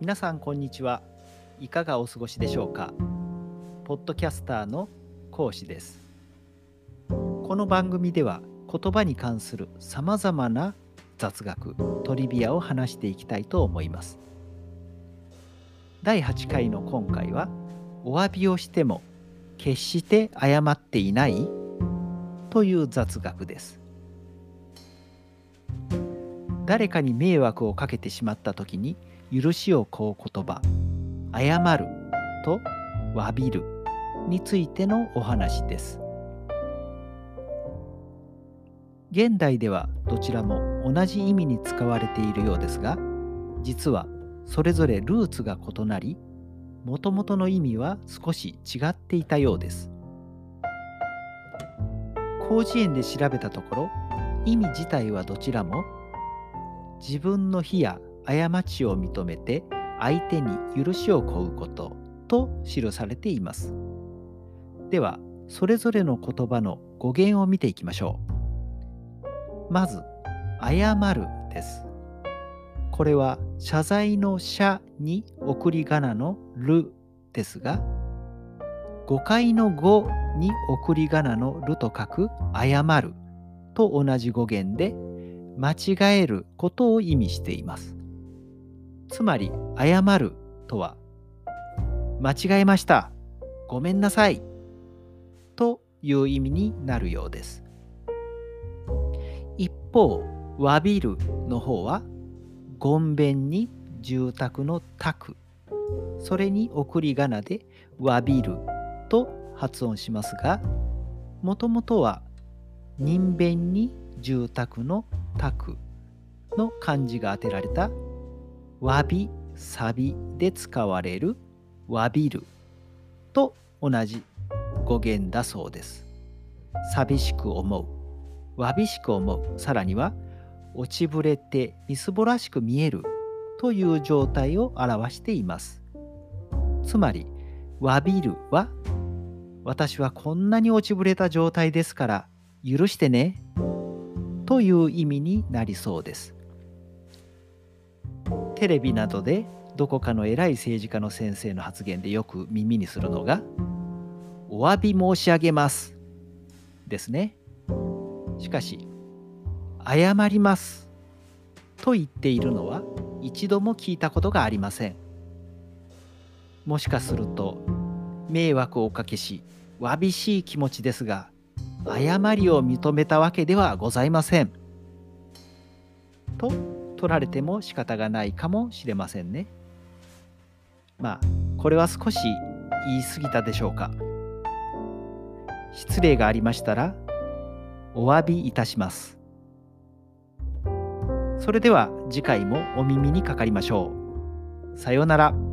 皆さんこんにちは。いかがお過ごしでしょうか。ポッドキャスターの講師です。この番組では言葉に関するさまざまな雑学トリビアを話していきたいと思います。第8回の今回はお詫びをしても決して謝っていないという雑学です。誰かに迷惑をかけてしまった時に許しを請う言葉「謝る」と「詫びる」についてのお話です。現代ではどちらも同じ意味に使われているようですが実はそれぞれルーツが異なりもともとの意味は少し違っていたようです。広辞苑で調べたところ意味自体はどちらも自分の非や過ちを認めて相手に許しを請うことと記されています。では、それぞれの言葉の語源を見ていきましょう。まず、謝るです。これは謝罪の謝に送り仮名のるですが、誤解の語に送り仮名のると書く謝ると同じ語源で間違えることを意味しています。つまり謝るとは間違えましたごめんなさいという意味になるようです一方わびるの方はごんべんに住宅の宅それに送り仮名でわびると発音しますがもともとは人弁に住宅の宅の漢字が当てられたわびさびで使われるわびると同じ語源だそうです。寂しく思う、わびしく思う、さらには落ちぶれてみすぼらしく見えるという状態を表しています。つまり、わびるは私はこんなに落ちぶれた状態ですから許してねという意味になりそうです。テレビなどでどこかの偉い政治家の先生の発言でよく耳にするのが「お詫び申し上げます」ですね。しかし「謝ります」と言っているのは一度も聞いたことがありません。もしかすると迷惑をおかけしわびしい気持ちですが誤りを認めたわけではございません。と取られても仕方がないかもしれませんね。まあこれは少し言い過ぎたでしょうか。失礼がありましたらお詫びいたします。それでは次回もお耳にかかりましょう。さようなら。